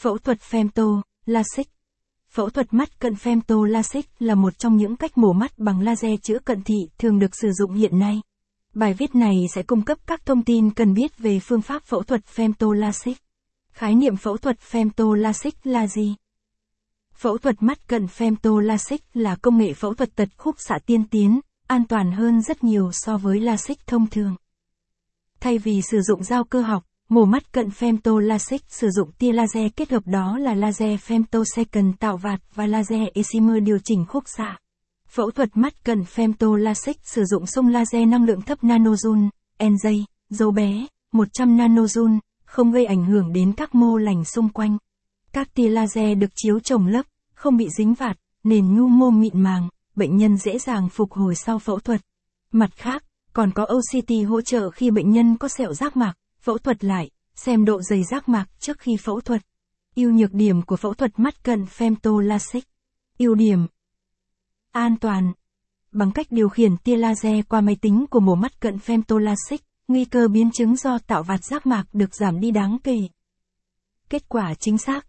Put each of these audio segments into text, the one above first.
Phẫu thuật femto, LASIK Phẫu thuật mắt cận femto LASIK là một trong những cách mổ mắt bằng laser chữa cận thị thường được sử dụng hiện nay. Bài viết này sẽ cung cấp các thông tin cần biết về phương pháp phẫu thuật femto LASIK. Khái niệm phẫu thuật femto LASIK là gì? Phẫu thuật mắt cận femto LASIK là công nghệ phẫu thuật tật khúc xạ tiên tiến, an toàn hơn rất nhiều so với LASIK thông thường. Thay vì sử dụng dao cơ học, mổ mắt cận femto LASIK sử dụng tia laser kết hợp đó là laser femtosecond tạo vạt và laser excimer điều chỉnh khúc xạ. Phẫu thuật mắt cận femto LASIK sử dụng sông laser năng lượng thấp nanojoule, NJ, dấu bé, 100 nanojoule, không gây ảnh hưởng đến các mô lành xung quanh. Các tia laser được chiếu trồng lớp không bị dính vạt, nền nhu mô mịn màng, bệnh nhân dễ dàng phục hồi sau phẫu thuật. Mặt khác, còn có OCT hỗ trợ khi bệnh nhân có sẹo rác mạc, phẫu thuật lại, xem độ dày giác mạc trước khi phẫu thuật. Ưu nhược điểm của phẫu thuật mắt cận femtolasic Ưu điểm An toàn Bằng cách điều khiển tia laser qua máy tính của mổ mắt cận femtolasic nguy cơ biến chứng do tạo vạt giác mạc được giảm đi đáng kể. Kết quả chính xác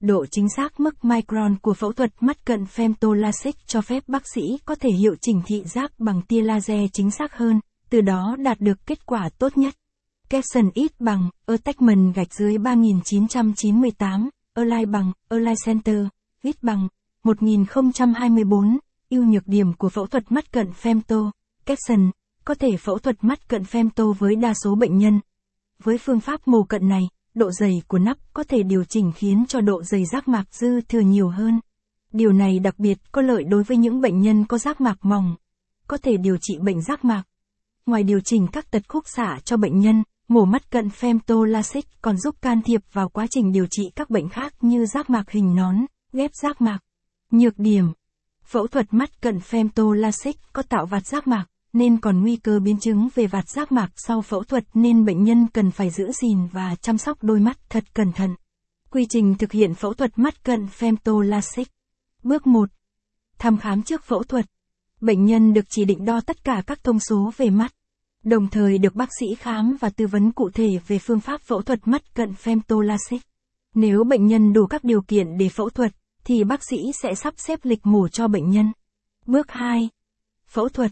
Độ chính xác mức micron của phẫu thuật mắt cận femtolasic cho phép bác sĩ có thể hiệu chỉnh thị giác bằng tia laser chính xác hơn, từ đó đạt được kết quả tốt nhất. Caption ít bằng, attachment gạch dưới 3998, Align bằng, Align Center, ít bằng, 1024, ưu nhược điểm của phẫu thuật mắt cận femto, Caption, có thể phẫu thuật mắt cận femto với đa số bệnh nhân. Với phương pháp mổ cận này, độ dày của nắp có thể điều chỉnh khiến cho độ dày giác mạc dư thừa nhiều hơn. Điều này đặc biệt có lợi đối với những bệnh nhân có giác mạc mỏng. Có thể điều trị bệnh giác mạc. Ngoài điều chỉnh các tật khúc xạ cho bệnh nhân, mổ mắt cận femtolacic còn giúp can thiệp vào quá trình điều trị các bệnh khác như giác mạc hình nón, ghép giác mạc. Nhược điểm Phẫu thuật mắt cận femtolacic có tạo vạt giác mạc, nên còn nguy cơ biến chứng về vạt giác mạc sau phẫu thuật nên bệnh nhân cần phải giữ gìn và chăm sóc đôi mắt thật cẩn thận. Quy trình thực hiện phẫu thuật mắt cận femtolacic Bước 1. Thăm khám trước phẫu thuật. Bệnh nhân được chỉ định đo tất cả các thông số về mắt, đồng thời được bác sĩ khám và tư vấn cụ thể về phương pháp phẫu thuật mắt cận femtolasic. Nếu bệnh nhân đủ các điều kiện để phẫu thuật, thì bác sĩ sẽ sắp xếp lịch mổ cho bệnh nhân. Bước 2. Phẫu thuật